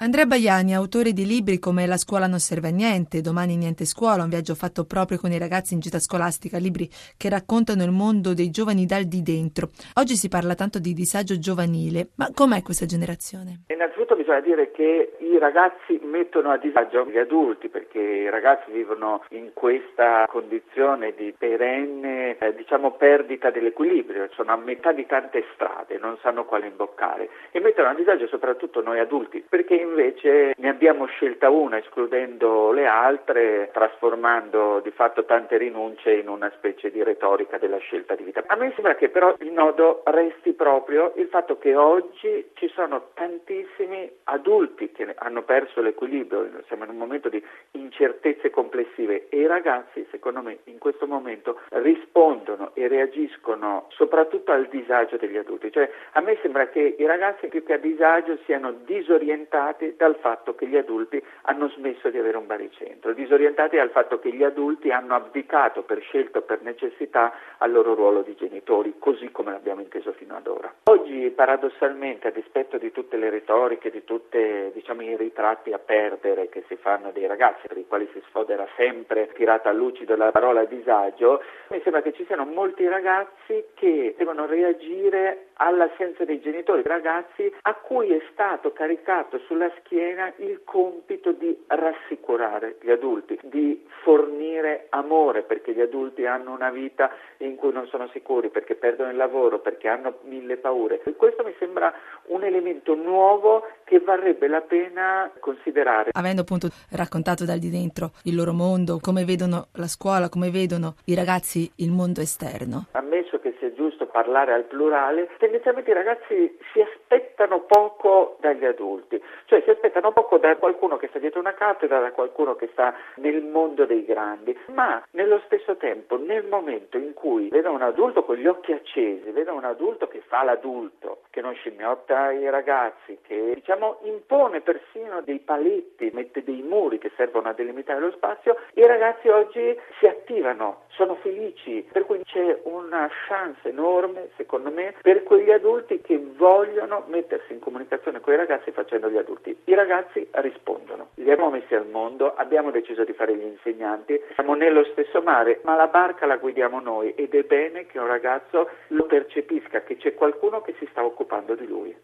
Andrea Baiani, autore di libri come La scuola non serve a niente, Domani niente scuola, un viaggio fatto proprio con i ragazzi in gita scolastica, libri che raccontano il mondo dei giovani dal di dentro. Oggi si parla tanto di disagio giovanile, ma com'è questa generazione? Innanzitutto bisogna dire che i ragazzi mettono a disagio gli adulti perché i ragazzi vivono in questa condizione di perenne, eh, diciamo, perdita dell'equilibrio, sono a metà di tante strade, non sanno quale imboccare e mettono a disagio soprattutto noi adulti perché invece ne abbiamo scelta una escludendo le altre, trasformando di fatto tante rinunce in una specie di retorica della scelta di vita. A me sembra che però il nodo resti proprio il fatto che oggi ci sono tantissimi adulti che hanno perso l'equilibrio, siamo in un momento di incertezze complessive e i ragazzi, secondo me, in questo momento rispondono e reagiscono soprattutto al disagio degli adulti. Cioè, a me sembra che i ragazzi più che a disagio siano disorientati disorientati dal fatto che gli adulti hanno smesso di avere un baricentro, disorientati dal fatto che gli adulti hanno abdicato per scelta o per necessità al loro ruolo di genitori, così come l'abbiamo inteso fino ad ora. Oggi paradossalmente, a dispetto di tutte le retoriche, di tutti diciamo, i ritratti a perdere che si fanno dei ragazzi, per i quali si sfodera sempre tirata a lucido la parola disagio, mi sembra che ci siano molti ragazzi che devono reagire all'assenza dei genitori, ragazzi a cui è stato caricato sulla schiena il compito di rassicurare gli adulti, di fornire amore perché gli adulti hanno una vita in cui non sono sicuri, perché perdono il lavoro, perché hanno mille paure. E questo mi sembra un elemento nuovo che varrebbe la pena considerare. Avendo appunto raccontato dal di dentro il loro mondo, come vedono la scuola, come vedono i ragazzi il mondo esterno. Ammesso che sia giusto parlare al plurale, tendenzialmente i ragazzi si aspettano poco dagli adulti, cioè si aspettano poco da qualcuno che sta dietro una cattedra, da qualcuno che sta nel mondo dei grandi, ma nello stesso tempo nel momento in cui vedono un adulto con gli occhi accesi, vedono un adulto che fa l'adulto, che non scimmiotta i ragazzi, che diciamo impone persino dei paletti, mette dei muri che servono a delimitare lo spazio, i ragazzi oggi si attivano, sono felici, per cui c'è una chance enorme, secondo me, per quegli adulti che vogliono mettersi in comunicazione con i ragazzi facendo gli adulti. I ragazzi rispondono, li abbiamo messi al mondo, abbiamo deciso di fare gli insegnanti, siamo nello stesso mare, ma la barca la guidiamo noi ed è bene che un ragazzo lo percepisca, che c'è qualcuno che si sta occupando di lui.